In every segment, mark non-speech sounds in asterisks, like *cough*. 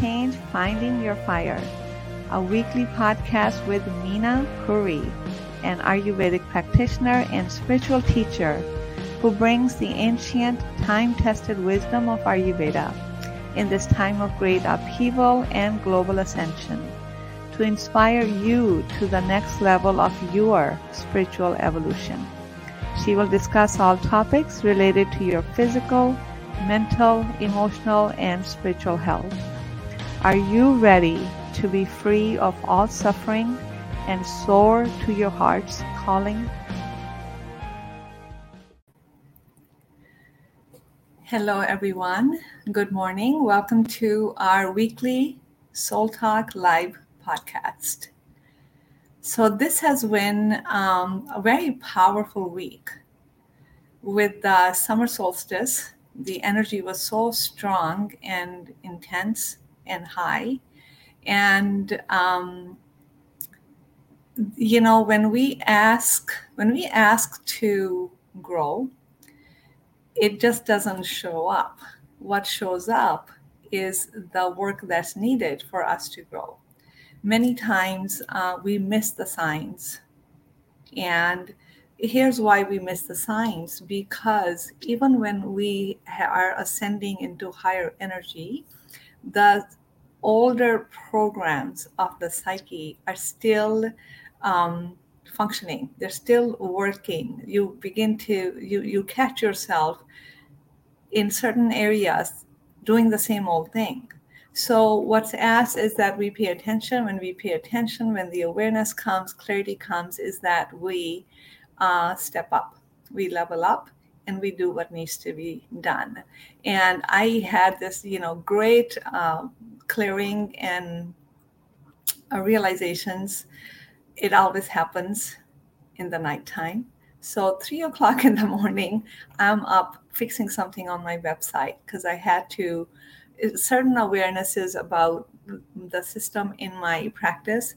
Change Finding Your Fire, a weekly podcast with Mina Puri, an Ayurvedic practitioner and spiritual teacher who brings the ancient, time tested wisdom of Ayurveda in this time of great upheaval and global ascension to inspire you to the next level of your spiritual evolution. She will discuss all topics related to your physical, mental, emotional, and spiritual health. Are you ready to be free of all suffering and soar to your heart's calling? Hello, everyone. Good morning. Welcome to our weekly Soul Talk Live podcast. So, this has been um, a very powerful week. With the summer solstice, the energy was so strong and intense and high. And, um, you know, when we ask, when we ask to grow, it just doesn't show up. What shows up is the work that's needed for us to grow. Many times uh, we miss the signs. And here's why we miss the signs because even when we are ascending into higher energy, the older programs of the psyche are still um, functioning. They're still working. You begin to you you catch yourself in certain areas doing the same old thing. So what's asked is that we pay attention. When we pay attention when the awareness comes clarity comes is that we uh, step up. We level up and we do what needs to be done and i had this you know great uh, clearing and uh, realizations it always happens in the nighttime. So three o'clock in the morning, I'm up fixing something on my website because I had to certain awarenesses about the system in my practice.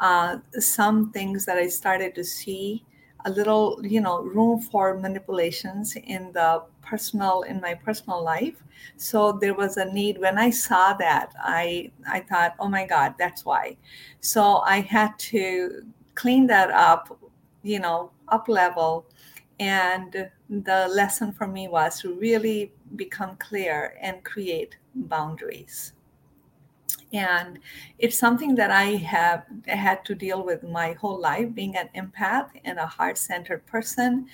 Uh, some things that I started to see a little, you know, room for manipulations in the personal in my personal life. So there was a need when I saw that I I thought, oh my God, that's why. So I had to clean that up, you know, up level. And the lesson for me was to really become clear and create boundaries and it's something that i have had to deal with my whole life being an empath and a heart-centered person.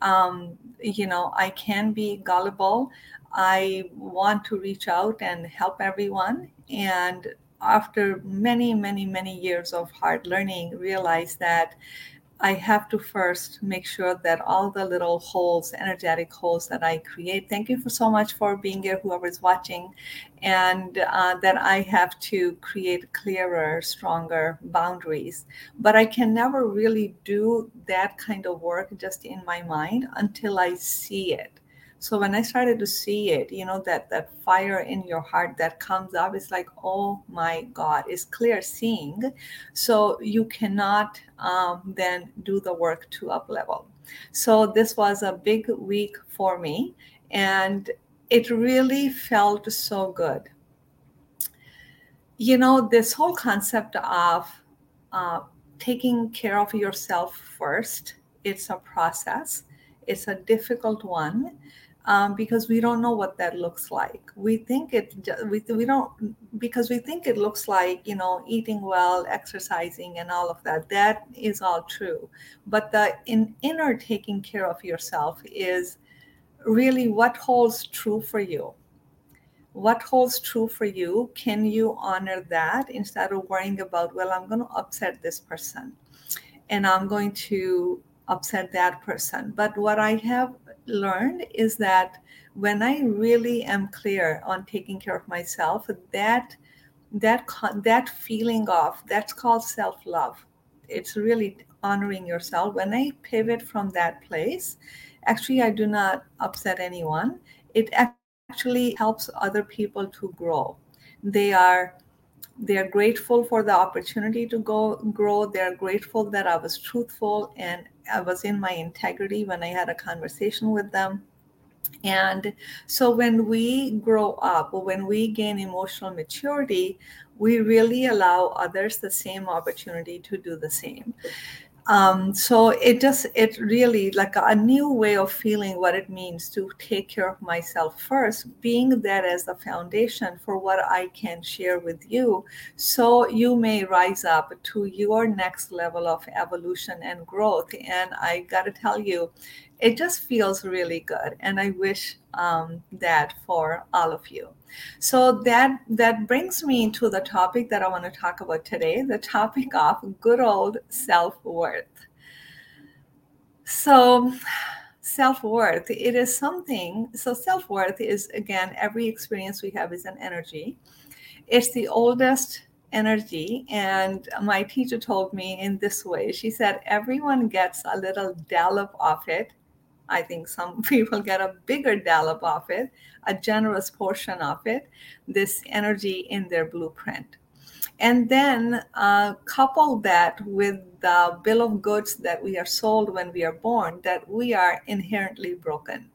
Um, you know i can be gullible. I want to reach out and help everyone. And after many many many years of hard learning realize that I have to first make sure that all the little holes, energetic holes that I create, thank you for so much for being here, whoever is watching, and uh, that I have to create clearer, stronger boundaries. But I can never really do that kind of work just in my mind until I see it so when i started to see it you know that that fire in your heart that comes up it's like oh my god it's clear seeing. So you cannot um, then do the work to up level so this was a big week for me and it really felt so good. You know this whole concept of uh, taking care of yourself first it's a process. It's a difficult one um, because we don't know what that looks like. We think it we, we don't because we think it looks like you know eating well, exercising, and all of that. That is all true, but the in, inner taking care of yourself is really what holds true for you. What holds true for you? Can you honor that instead of worrying about well, I'm going to upset this person, and I'm going to upset that person. But what I have learned is that when I really am clear on taking care of myself, that that that feeling of that's called self-love. It's really honoring yourself. When I pivot from that place, actually I do not upset anyone. It actually helps other people to grow. They are they are grateful for the opportunity to go grow. They're grateful that I was truthful and I was in my integrity when I had a conversation with them. And so when we grow up, when we gain emotional maturity, we really allow others the same opportunity to do the same. Um, so it just it really like a new way of feeling what it means to take care of myself first being there as the foundation for what i can share with you. So you may rise up to your next level of evolution and growth. And i gotta tell you it just feels really good and i wish um, that for all of you. So that that brings me to the topic that i want to talk about today the topic of good old self-worth. So self-worth it is something so self-worth is again every experience we have is an energy. It's the oldest energy and my teacher told me in this way. She said everyone gets a little dollop of it I think some *laughs* people get a bigger dollop of it, a generous portion of it, this energy in their blueprint. And then uh, couple that with the bill of goods that we are sold when we are born, that we are inherently broken.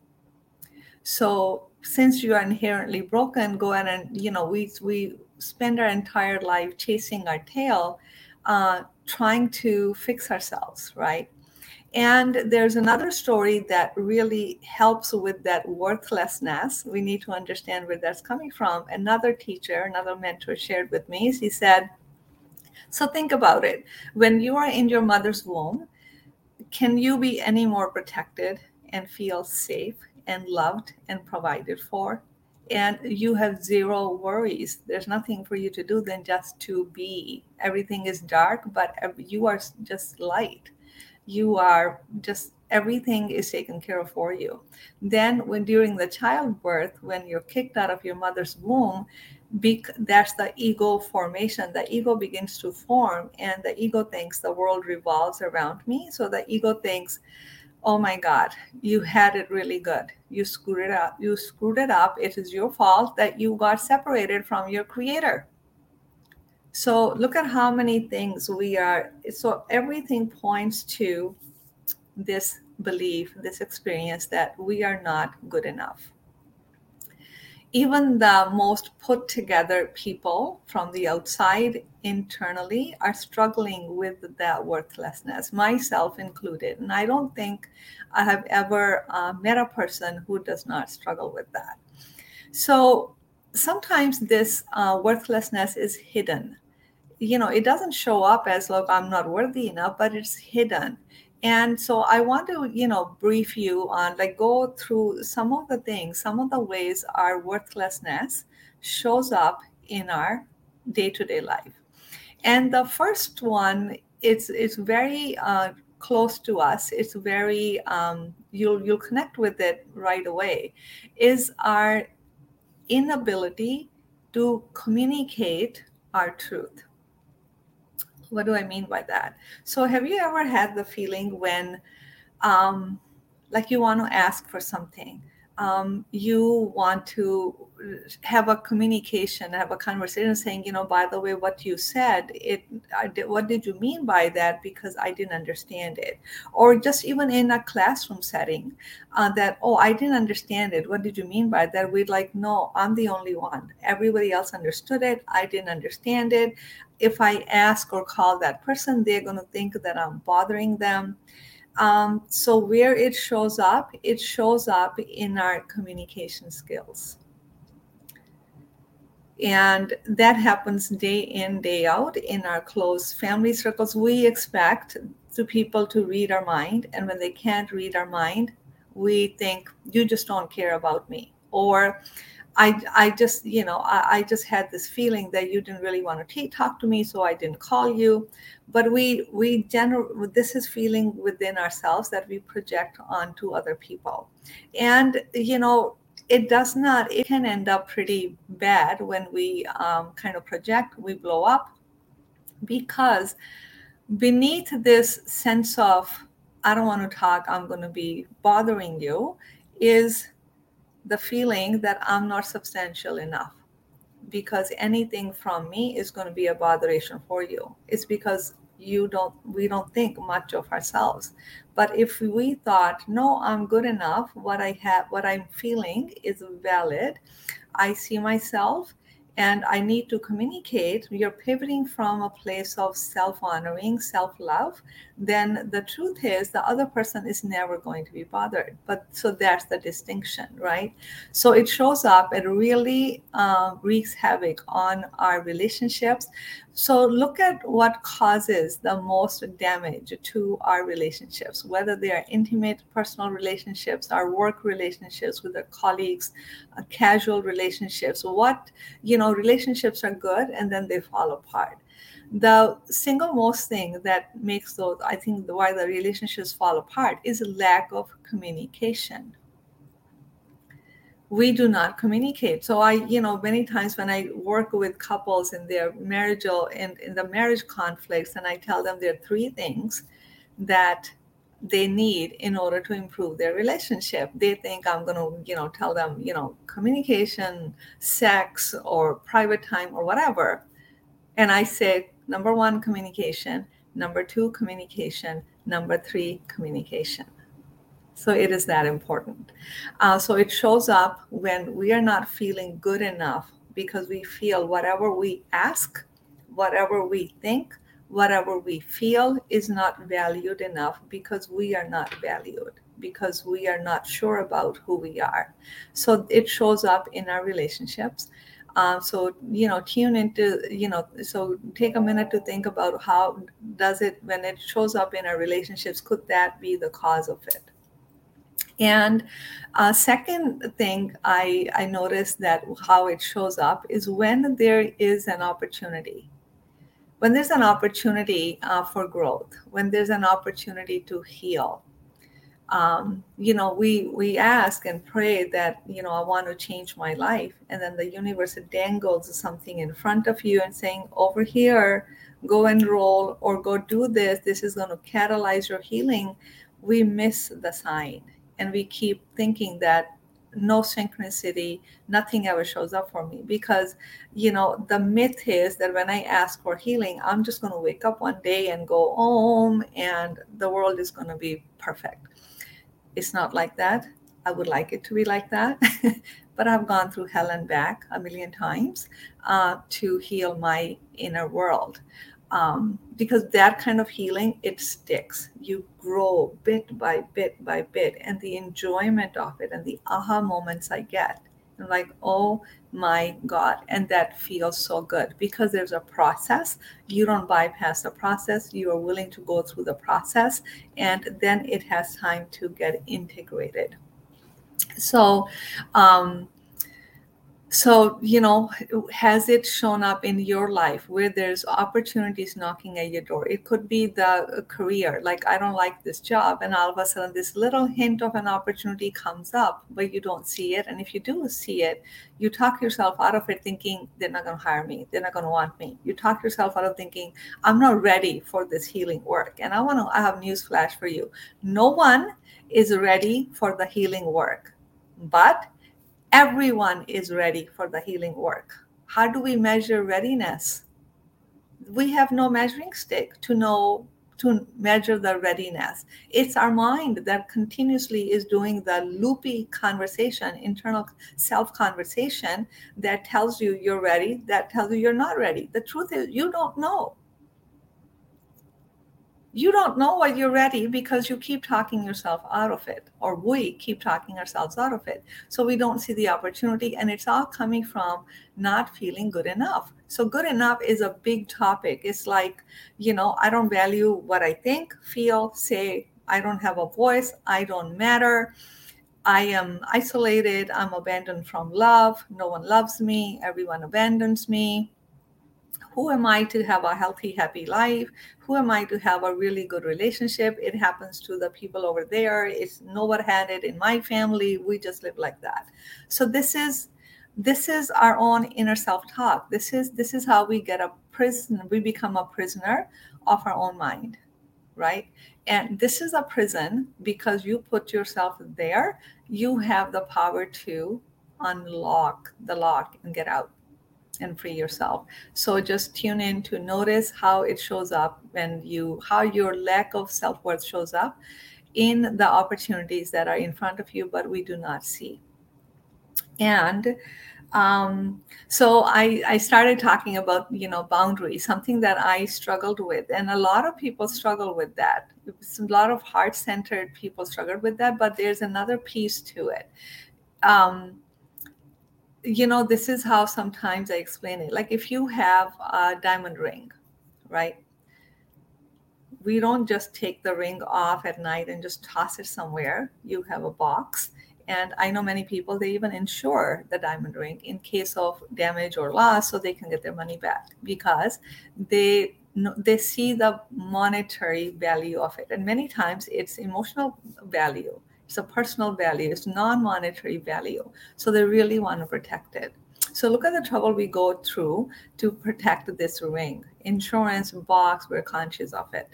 So since you are inherently broken, go ahead and, you know, we, we spend our entire life chasing our tail, uh, trying to fix ourselves, right? And there's another story that really helps with that worthlessness. We need to understand where that's coming from. Another teacher, another mentor shared with me, he said, So think about it. When you are in your mother's womb, can you be any more protected and feel safe and loved and provided for? And you have zero worries. There's nothing for you to do than just to be. Everything is dark, but you are just light you are just everything is taken care of for you. Then when during the childbirth when you're kicked out of your mother's womb that's the ego formation. The ego begins to form and the ego thinks the world revolves around me. So the ego thinks oh my god you had it really good. You screwed it up. You screwed it up. It is your fault that you got separated from your creator so look at how many things we are. So everything points to this belief, this experience that we are not good enough. Even the most put together people from the outside internally are struggling with that worthlessness, myself included. And I don't think I have ever uh, met a person who does not struggle with that. So sometimes this uh, worthlessness is hidden you know it doesn't show up as look i'm not worthy enough but it's hidden. And so i want to you know brief you on like go through some of the things some of the ways our worthlessness shows up in our day-to-day life. And the first one it's it's very uh, close to us. It's very um, you'll you'll connect with it right away is our inability to communicate our truth what do I mean by that? So, have you ever had the feeling when, um, like, you want to ask for something, um, you want to have a communication, have a conversation, saying, you know, by the way, what you said, it, did, what did you mean by that? Because I didn't understand it, or just even in a classroom setting, uh, that oh, I didn't understand it. What did you mean by that? We'd like, no, I'm the only one. Everybody else understood it. I didn't understand it. If I ask or call that person, they're going to think that I'm bothering them. Um, so, where it shows up, it shows up in our communication skills. And that happens day in, day out in our close family circles. We expect the people to read our mind. And when they can't read our mind, we think, you just don't care about me. Or I, I just, you know, I, I just had this feeling that you didn't really want to talk to me, so I didn't call you. But we, we general, this is feeling within ourselves that we project onto other people, and you know, it does not. It can end up pretty bad when we um, kind of project. We blow up because beneath this sense of I don't want to talk, I'm going to be bothering you, is the feeling that I'm not substantial enough because anything from me is going to be a botheration for you. It's because you don't we don't think much of ourselves. But if we thought no i'm good enough. What i have what i'm feeling is valid. I see myself and I need to communicate, you're pivoting from a place of self honoring, self love, then the truth is the other person is never going to be bothered. But so that's the distinction, right? So it shows up, it really uh, wreaks havoc on our relationships. So look at what causes the most damage to our relationships, whether they are intimate personal relationships, our work relationships with our colleagues, uh, casual relationships. What, you know, relationships are good and then they fall apart. The single most thing that makes those, I think, why the relationships fall apart is a lack of communication. We do not communicate. So i you know many times when i work with couples in their marital and in the marriage conflicts and i tell them there are three things that they need in order to improve their relationship they think i'm going to you know tell them you know communication sex or private time or whatever and i say number one communication number two communication number three communication so it is that important. Uh, so it shows up when we are not feeling good enough because we feel whatever we ask, whatever we think, whatever we feel is not valued enough because we are not valued, because we are not sure about who we are. So it shows up in our relationships. Uh, so you know tune into you know so take a minute to think about how does it when it shows up in our relationships could that be the cause of it and uh, second thing I, I noticed that how it shows up is when there is an opportunity. When there's an opportunity uh, for growth, when there's an opportunity to heal, um, you know, we we ask and pray that you know I want to change my life, and then the universe dangles something in front of you and saying, over here, go enroll or go do this. This is going to catalyze your healing. We miss the sign and we keep thinking that no synchronicity nothing ever shows up for me because you know the myth is that when i ask for healing i'm just going to wake up one day and go home and the world is going to be perfect it's not like that. I would like it to be like that. *laughs* But i've gone through hell and back a million times uh, to heal my inner world. Um, because that kind of healing it sticks. You grow bit by bit by bit and the enjoyment of it and the aha moments i get Like oh my god and that feels so good. Because there's a process you don't bypass the process you are willing to go through the process and then it has time to get integrated. So um, so you know has it shown up in your life where there's opportunities knocking at your door? It could be the uh, career like i don't like this job and all of a sudden this little hint of an opportunity comes up but you don't see it and if you do see it you talk yourself out of it thinking they're not going to hire me. They're not going to want me. You talk yourself out of thinking i'm not ready for this healing work and i want to i have news flash for you. No one is ready for the healing work but everyone is ready for the healing work. How do we measure readiness? We have no measuring stick to know to measure the readiness. It's our mind that continuously is doing the loopy conversation, internal self conversation that tells you you're ready, that tells you you're not ready. The truth is, you don't know you don't know what you're ready because you keep talking yourself out of it or we keep talking ourselves out of it. So we don't see the opportunity and it's all coming from not feeling good enough. So good enough is a big topic. It's like you know i don't value what i think feel say. I don't have a voice. I don't matter. I am isolated. I'm abandoned from love. No one loves me. Everyone abandons me who am I to have a healthy, happy life? Who am I to have a really good relationship? It happens to the people over there. It's no one had it in my family. We just live like that. So this is this is our own inner self-talk. This is this is how we get a prison. We become a prisoner of our own mind, right? And this is a prison because you put yourself there. You have the power to unlock the lock and get out and free yourself. So just tune in to notice how it shows up when you, how your lack of self worth shows up in the opportunities that are in front of you, but we do not see. And um, so I, I started talking about you know boundaries something that i struggled with and a lot of people struggle with that a lot of heart-centered people struggle with that but there's another piece to it um, you know this is how sometimes i explain it. Like if you have a diamond ring right? We don't just take the ring off at night and just toss it somewhere. You have a box. And I know many people, they even insure the diamond ring in case of damage or loss so they can get their money back because they they see the monetary value of it. And many times it's emotional value, it's a personal value, it's non monetary value. So they really want to protect it. So look at the trouble we go through to protect this ring. Insurance box, we're conscious of it.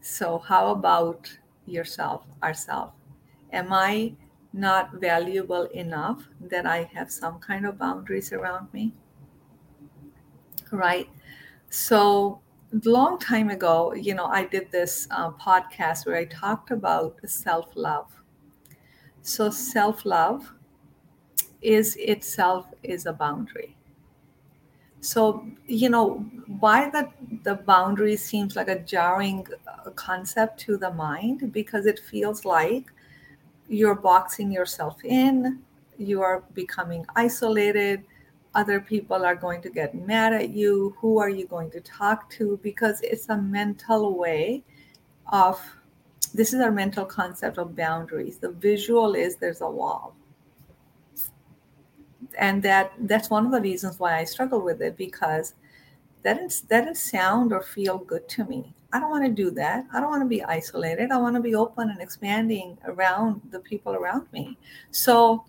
So how about yourself, ourselves? am I not valuable enough that I have some kind of boundaries around me? Right. So, long time ago, you know, I did this uh, podcast where I talked about self love. So, self love is itself is a boundary. So, you know, why the, the boundary seems like a jarring uh, concept to the mind because it feels like you're boxing yourself in, you are becoming isolated. Other people are going to get mad at you. Who are you going to talk to? Because it's a mental way of this is our mental concept of boundaries. The visual is there's a wall. And that that's one of the reasons why I struggle with it because that didn't, that didn't sound or feel good to me. I don't want to do that. I don't want to be isolated. I want to be open and expanding around the people around me. So,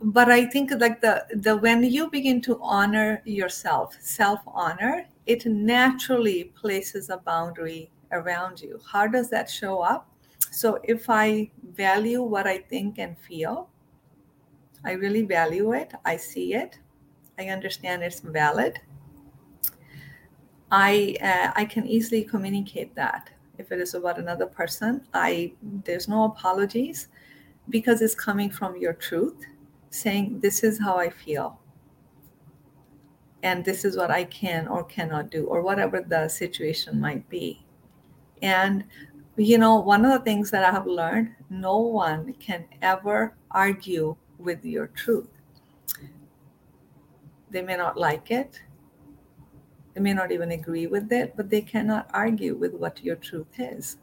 but I think like the the when you begin to honor yourself, self honor, it naturally places a boundary around you. How does that show up? So if I value what I think and feel, I really value it. I see it. I understand it's valid. I uh, I can easily communicate that. If it is about another person, I there's no apologies because it's coming from your truth, saying this is how I feel, and this is what I can or cannot do, or whatever the situation might be. And you know, one of the things that I have learned, no one can ever argue with your truth. They may not like it they may not even agree with it, but they cannot argue with what your truth is.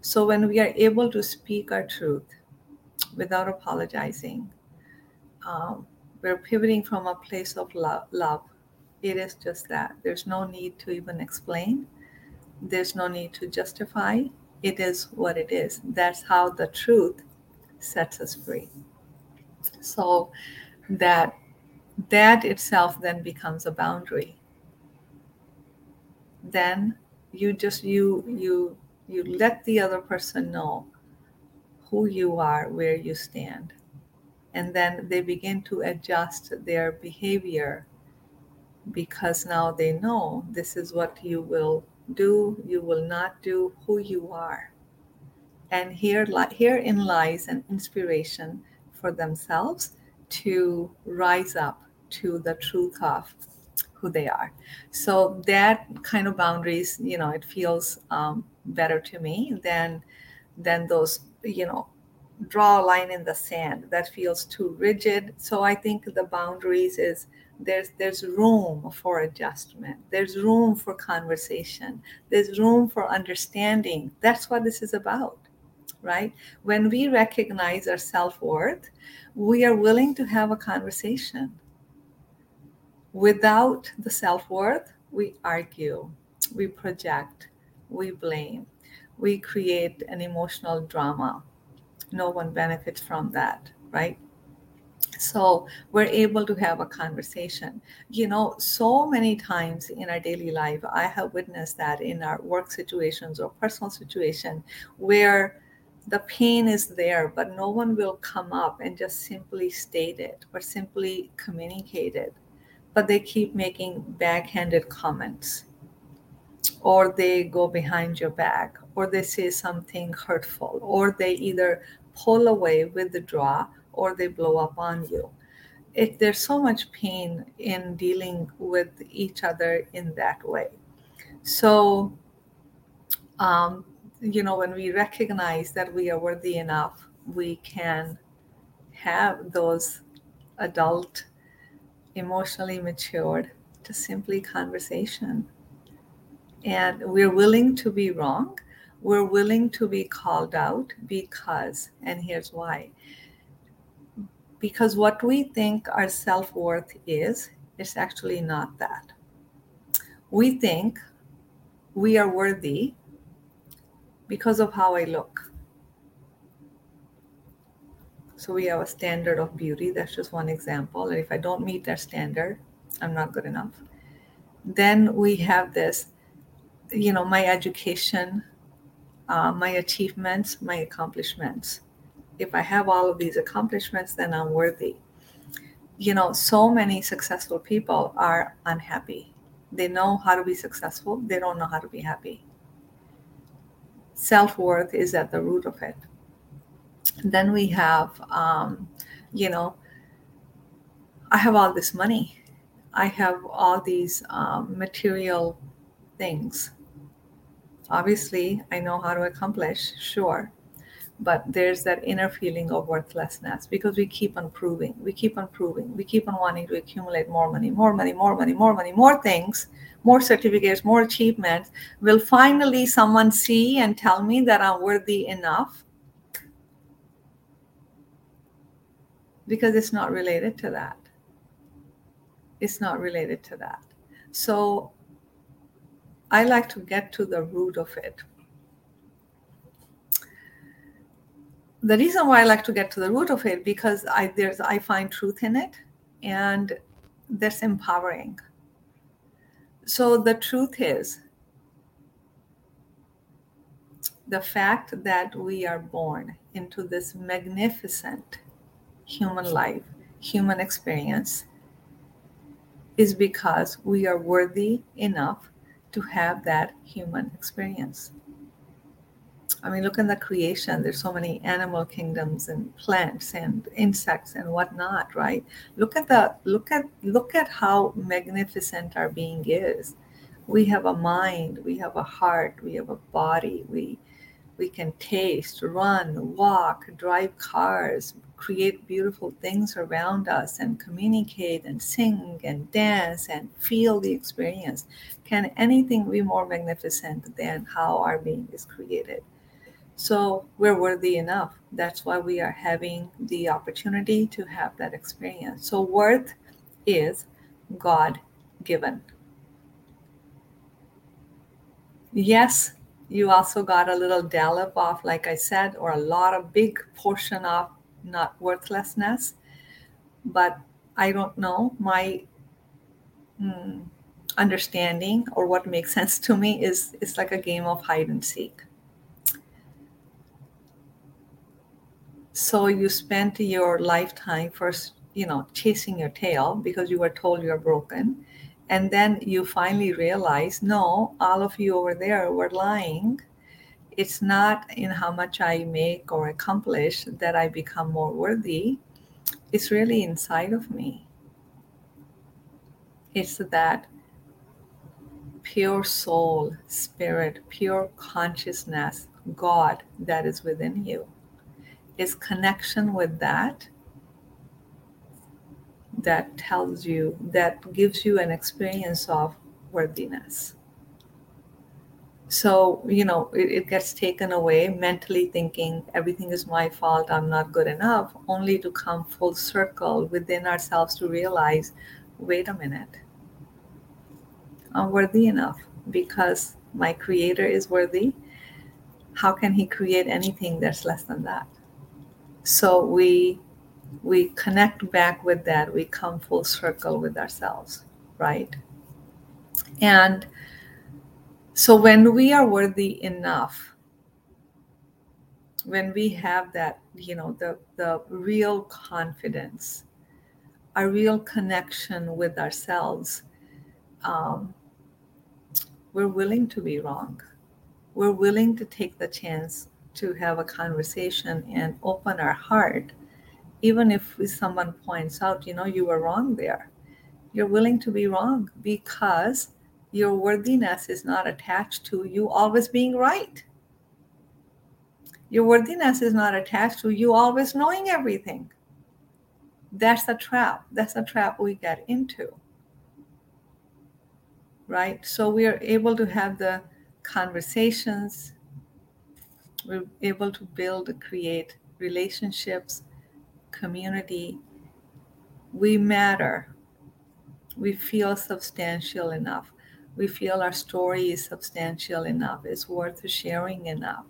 So when we are able to speak our truth without apologizing, um, we're pivoting from a place of love, love. It is just that. There's no need to even explain. There's no need to justify. It is what it is. That's how the truth sets us free. So that that itself then becomes a boundary then you just you you you let the other person know who you are where you stand and then they begin to adjust their behavior because now they know this is what you will do you will not do who you are and here herein lies an inspiration for themselves to rise up to the truth of who they are. So that kind of boundaries, you know, it feels um, better to me than than those, you know, draw a line in the sand that feels too rigid. So I think the boundaries is there's there's room for adjustment. There's room for conversation. There's room for understanding. That's what this is about right? When we recognize our self worth, we are willing to have a conversation. Without the self worth, we argue, we project, we blame, we create an emotional drama. No one benefits from that, right? So we're able to have a conversation. You know, so many times in our daily life, I have witnessed that in our work situations or personal situation where the pain is there, but no one will come up and just simply state it or simply communicate it. But they keep making backhanded comments, or they go behind your back, or they say something hurtful, or they either pull away, withdraw, or they blow up on you. It, there's so much pain in dealing with each other in that way. So, um, you know, when we recognize that we are worthy enough, we can have those adult, emotionally matured, to simply conversation. And we're willing to be wrong. We're willing to be called out because, and here's why. Because what we think our self worth is, is actually not that. We think we are worthy because of how I look. So we have a standard of beauty. That's just one example. And if I don't meet that standard, I'm not good enough. Then we have this, you know, my education, uh, my achievements, my accomplishments. If I have all of these accomplishments, then I'm worthy. You know, so many successful people are unhappy. They know how to be successful, they don't know how to be happy self worth is at the root of it. Then we have, um, you know, I have all this money, I have all these um, material things. Obviously, I know how to accomplish, sure, but there's that inner feeling of worthlessness because we keep on proving, we keep on proving, we keep on wanting to accumulate more money, more money, more money, more money, more things more certificates, more achievements, will finally someone see and tell me that I'm worthy enough? Because it's not related to that. It's not related to that. So I like to get to the root of it. The reason why I like to get to the root of it because I there's I find truth in it and that's empowering so the truth is, the fact that we are born into this magnificent human life, human experience, is because we are worthy enough to have that human experience. I mean, look in the creation. There's so many animal kingdoms and plants and insects and whatnot, right? Look at the look at look at how magnificent our being is. We have a mind, we have a heart, we have a body. We we can taste, run, walk, drive cars, create beautiful things around us, and communicate and sing and dance and feel the experience. Can anything be more magnificent than how our being is created? So we're worthy enough. That's why we are having the opportunity to have that experience. So worth is God given. Yes, you also got a little dollop off, like I said, or a lot of big portion of not worthlessness. But I don't know. My mm, understanding or what makes *laughs* sense to me is it's like a game of hide and seek So you spent your lifetime first, you know, chasing your tail because you were told you're broken. And then you finally realize, no, all of you over there were lying. It's not in how much I make or accomplish that I become more worthy. It's really inside of me. It's that pure soul, spirit, pure consciousness, God that is within you is connection with that that tells you that gives you an experience of worthiness so you know it, it, gets taken away. Mentally thinking everything is my fault i'm not good enough only to come full circle within ourselves to realize wait a minute. I'm worthy enough because my creator is worthy. How can he create anything that's less than that? So we we connect back with that. We come full circle with ourselves right? And so when we are worthy enough when we have that, you know, the, the real confidence, a real connection with ourselves, um, we're willing to be wrong. We're willing to take the chance to have a conversation and open our heart, even if someone points out, you know, you were wrong there. You're willing to be wrong because your worthiness is not attached to you always being right. Your worthiness is not attached to you always knowing everything. That's a trap. That's a trap we get into. Right? So we are able to have the conversations, we're able to build, create relationships, community. We matter. We feel substantial enough we feel our story is substantial enough, it's worth sharing enough.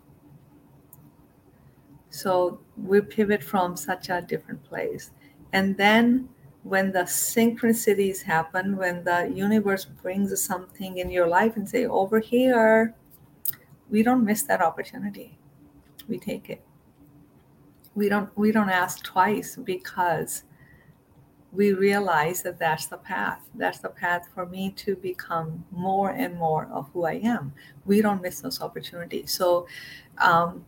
So we pivot from such a different place. And then when the synchronicities happen, when the universe brings something in your life and say, over here, we don't miss that opportunity. We take it. We don't we don't ask twice because we realize that that's the path. That's the path for me to become more and more of who I am. We don't miss those opportunities. So um,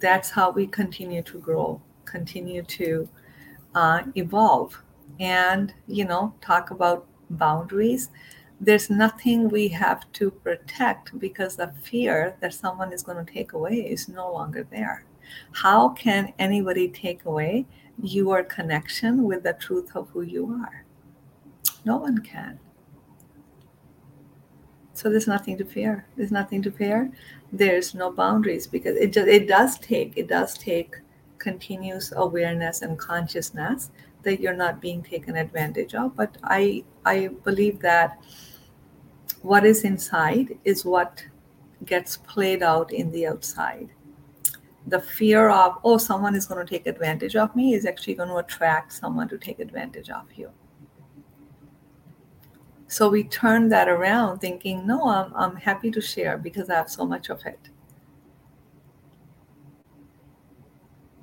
that's how we continue to grow, continue to uh, evolve, and you know, talk about boundaries. There's nothing we have to protect because the fear that someone is going to take away is no longer there. How can anybody take away your connection with the truth of who you are. No one can. So there's nothing to fear. There's nothing to fear. There's no boundaries because it just, it does take it does take continuous awareness and consciousness that you're not being taken advantage of. But I I believe that what is inside is what gets played out in the outside the fear of oh someone is going to take advantage of me is actually going to attract someone to take advantage of you. So we turn that around thinking no i'm, I'm happy to share because i have so much of it.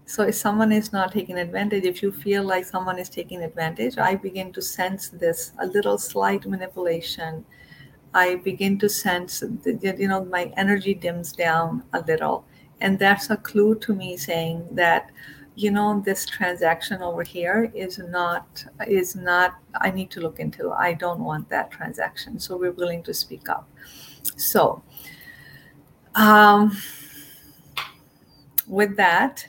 So if someone is not taking advantage if you feel like someone is taking advantage i begin to sense this a little slight manipulation. I begin to sense that you know my energy dims down a little and that's a clue to me saying that you know this transaction over here is not is not i need to look into. I don't want that transaction. So we're willing to speak up. So um, with that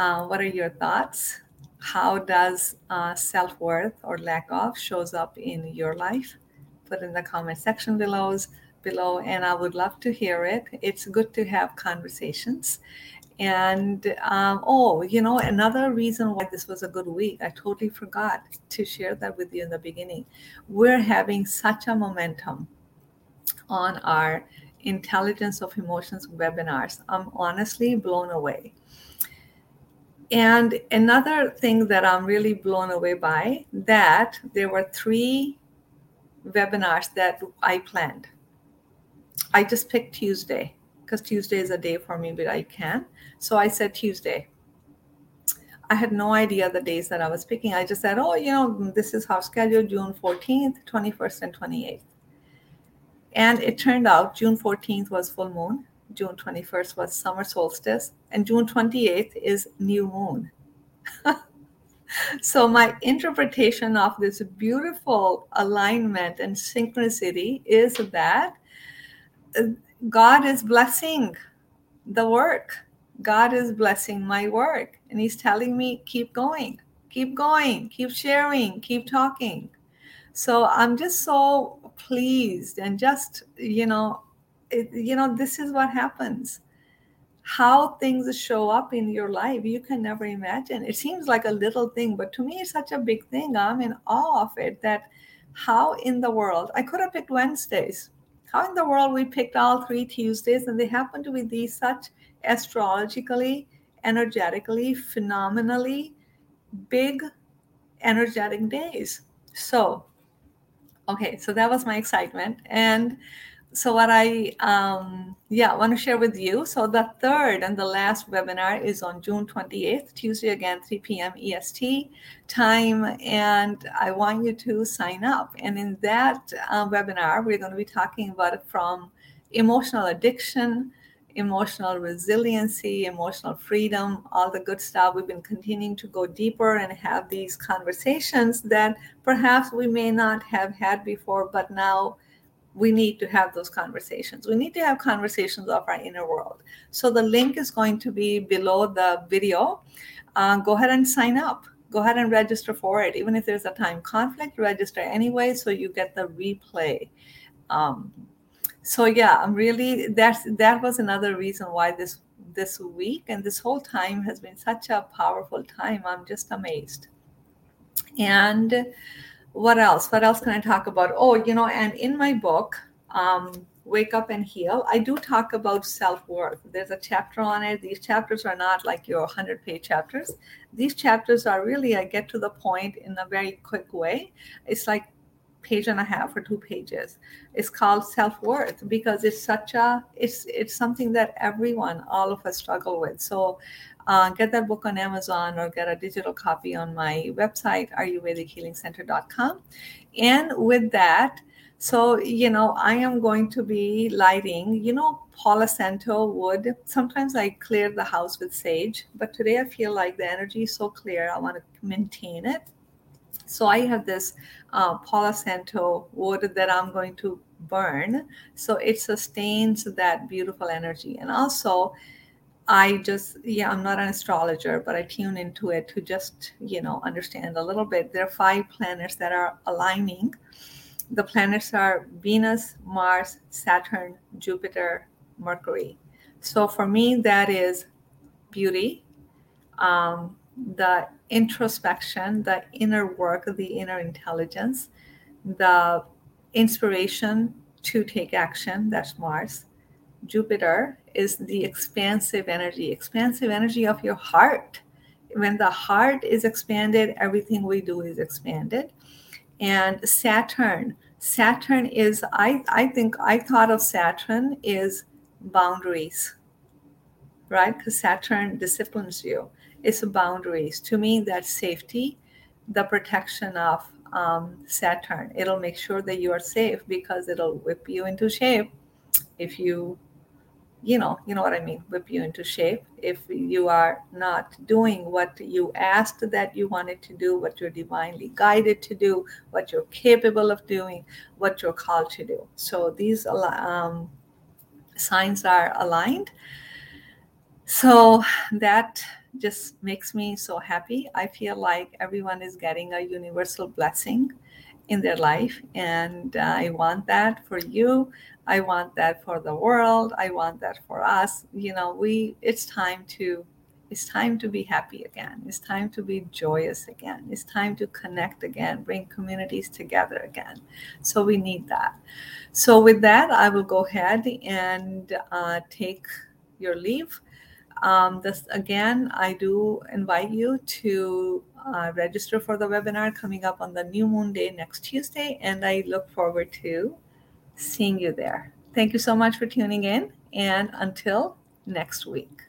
uh, what are your thoughts? How does uh, self-worth or lack of shows up in your life? Put in the comment section below below, and I would love to hear it. It's good to have conversations. And um, oh, you know, another reason why this was a good week, I totally forgot to share that with you in the beginning. We're having such a momentum on our intelligence of emotions webinars. I'm honestly blown away. And another thing that I'm really blown away by that there were three webinars that I planned I just picked Tuesday because Tuesday is a day for me, but I can. So I said Tuesday. I had no idea the days that I was picking. I just said, oh, you know, this is how scheduled June 14th, 21st, and 28th. And it turned out June 14th was full moon, June 21st was summer solstice, and June 28th is new moon. *laughs* so, my interpretation of this beautiful alignment and synchronicity is that God is blessing the work. God is blessing my work. And He's telling me, keep going, keep going, keep sharing, keep talking. So I'm just so pleased and just, you know, it, you know, this is what happens. How things show up in your life, you can never imagine. It seems like a little thing, but to me, it's such a big thing. I'm in awe of it that how in the world, I could have picked Wednesdays how in the world we picked all three Tuesdays and they happen to be these such astrologically, energetically, phenomenally big energetic days. So, okay, so that was my excitement. And so what I um, yeah want to share with you. So the third and the last webinar is on June 28th, Tuesday again, 3 p.m. EST time, and I want you to sign up. And in that uh, webinar, we're going to be talking about it from emotional addiction, emotional resiliency, emotional freedom, all the good stuff. We've been continuing to go deeper and have these conversations that perhaps we may not have had before, but now we need to have those conversations. We need to have conversations of our inner world. So the link is going to be below the video. Uh, go ahead and sign up. Go ahead and register for it. Even if there's a time conflict, register anyway so you get the replay. Um, so yeah, I'm really that's that was another reason why this this week and this whole time has been such a powerful time. I'm just amazed. And what else? What else can I talk about? Oh, you know, and in my book, um, Wake Up and Heal, I do talk about self worth. There's a chapter on it. These chapters are not like your 100 page chapters. These chapters are really, I get to the point in a very quick way. It's like page and a half or two pages it's called self-worth because it's such a it's it's something that everyone all of us struggle with so uh, get that book on Amazon or get a digital copy on my website, ayurvedikhealingcenter.com. And with that, so, you know, I am going to be lighting, you know, Palo Santo wood. Sometimes I clear the house with sage, but today I feel like the energy is so clear. I want to maintain it. So I have this uh, Palo Santo wood that I'm going to burn. So it sustains that beautiful energy. And also, I just, yeah, I'm not an astrologer, but I tune into it to just, you know, understand a little bit. There are five planets that are aligning. The planets are Venus, Mars, Saturn, Jupiter, Mercury. So for me, that is beauty, um, the introspection, the inner work, the inner intelligence, the inspiration to take action, that's Mars. Jupiter is the expansive energy, expansive energy of your heart. When the heart is expanded, everything we do is expanded. And Saturn, Saturn is, I, I think I thought of Saturn is boundaries, right? Because Saturn disciplines you. It's boundaries. To me, that's safety, the protection of um, Saturn. It'll make sure that you are safe because it'll whip you into shape if you you know you know what i mean whip you into shape. If you are not doing what you asked that you wanted to do what you're divinely guided to do what you're capable of doing what you're called to do. So these um, signs are aligned. So that just makes me so happy. I feel like everyone is getting a universal blessing in their life and i want that for you I want that for the world. I want that for us. You know, we it's time to it's time to be happy again. It's time to be joyous again. It's time to connect again, bring communities together again. So we need that. So with that, I will go ahead and uh, take your leave. Um, this again, I do invite you to uh, register for the webinar coming up on the new moon day next Tuesday, and I look forward to seeing you there. Thank you so much for tuning in, and until next week.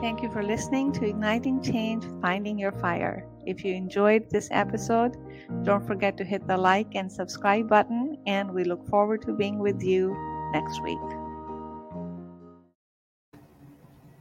Thank you for listening to Igniting Change Finding Your Fire. If you enjoyed this episode, don't forget to hit the like and subscribe button, and we look forward to being with you next week.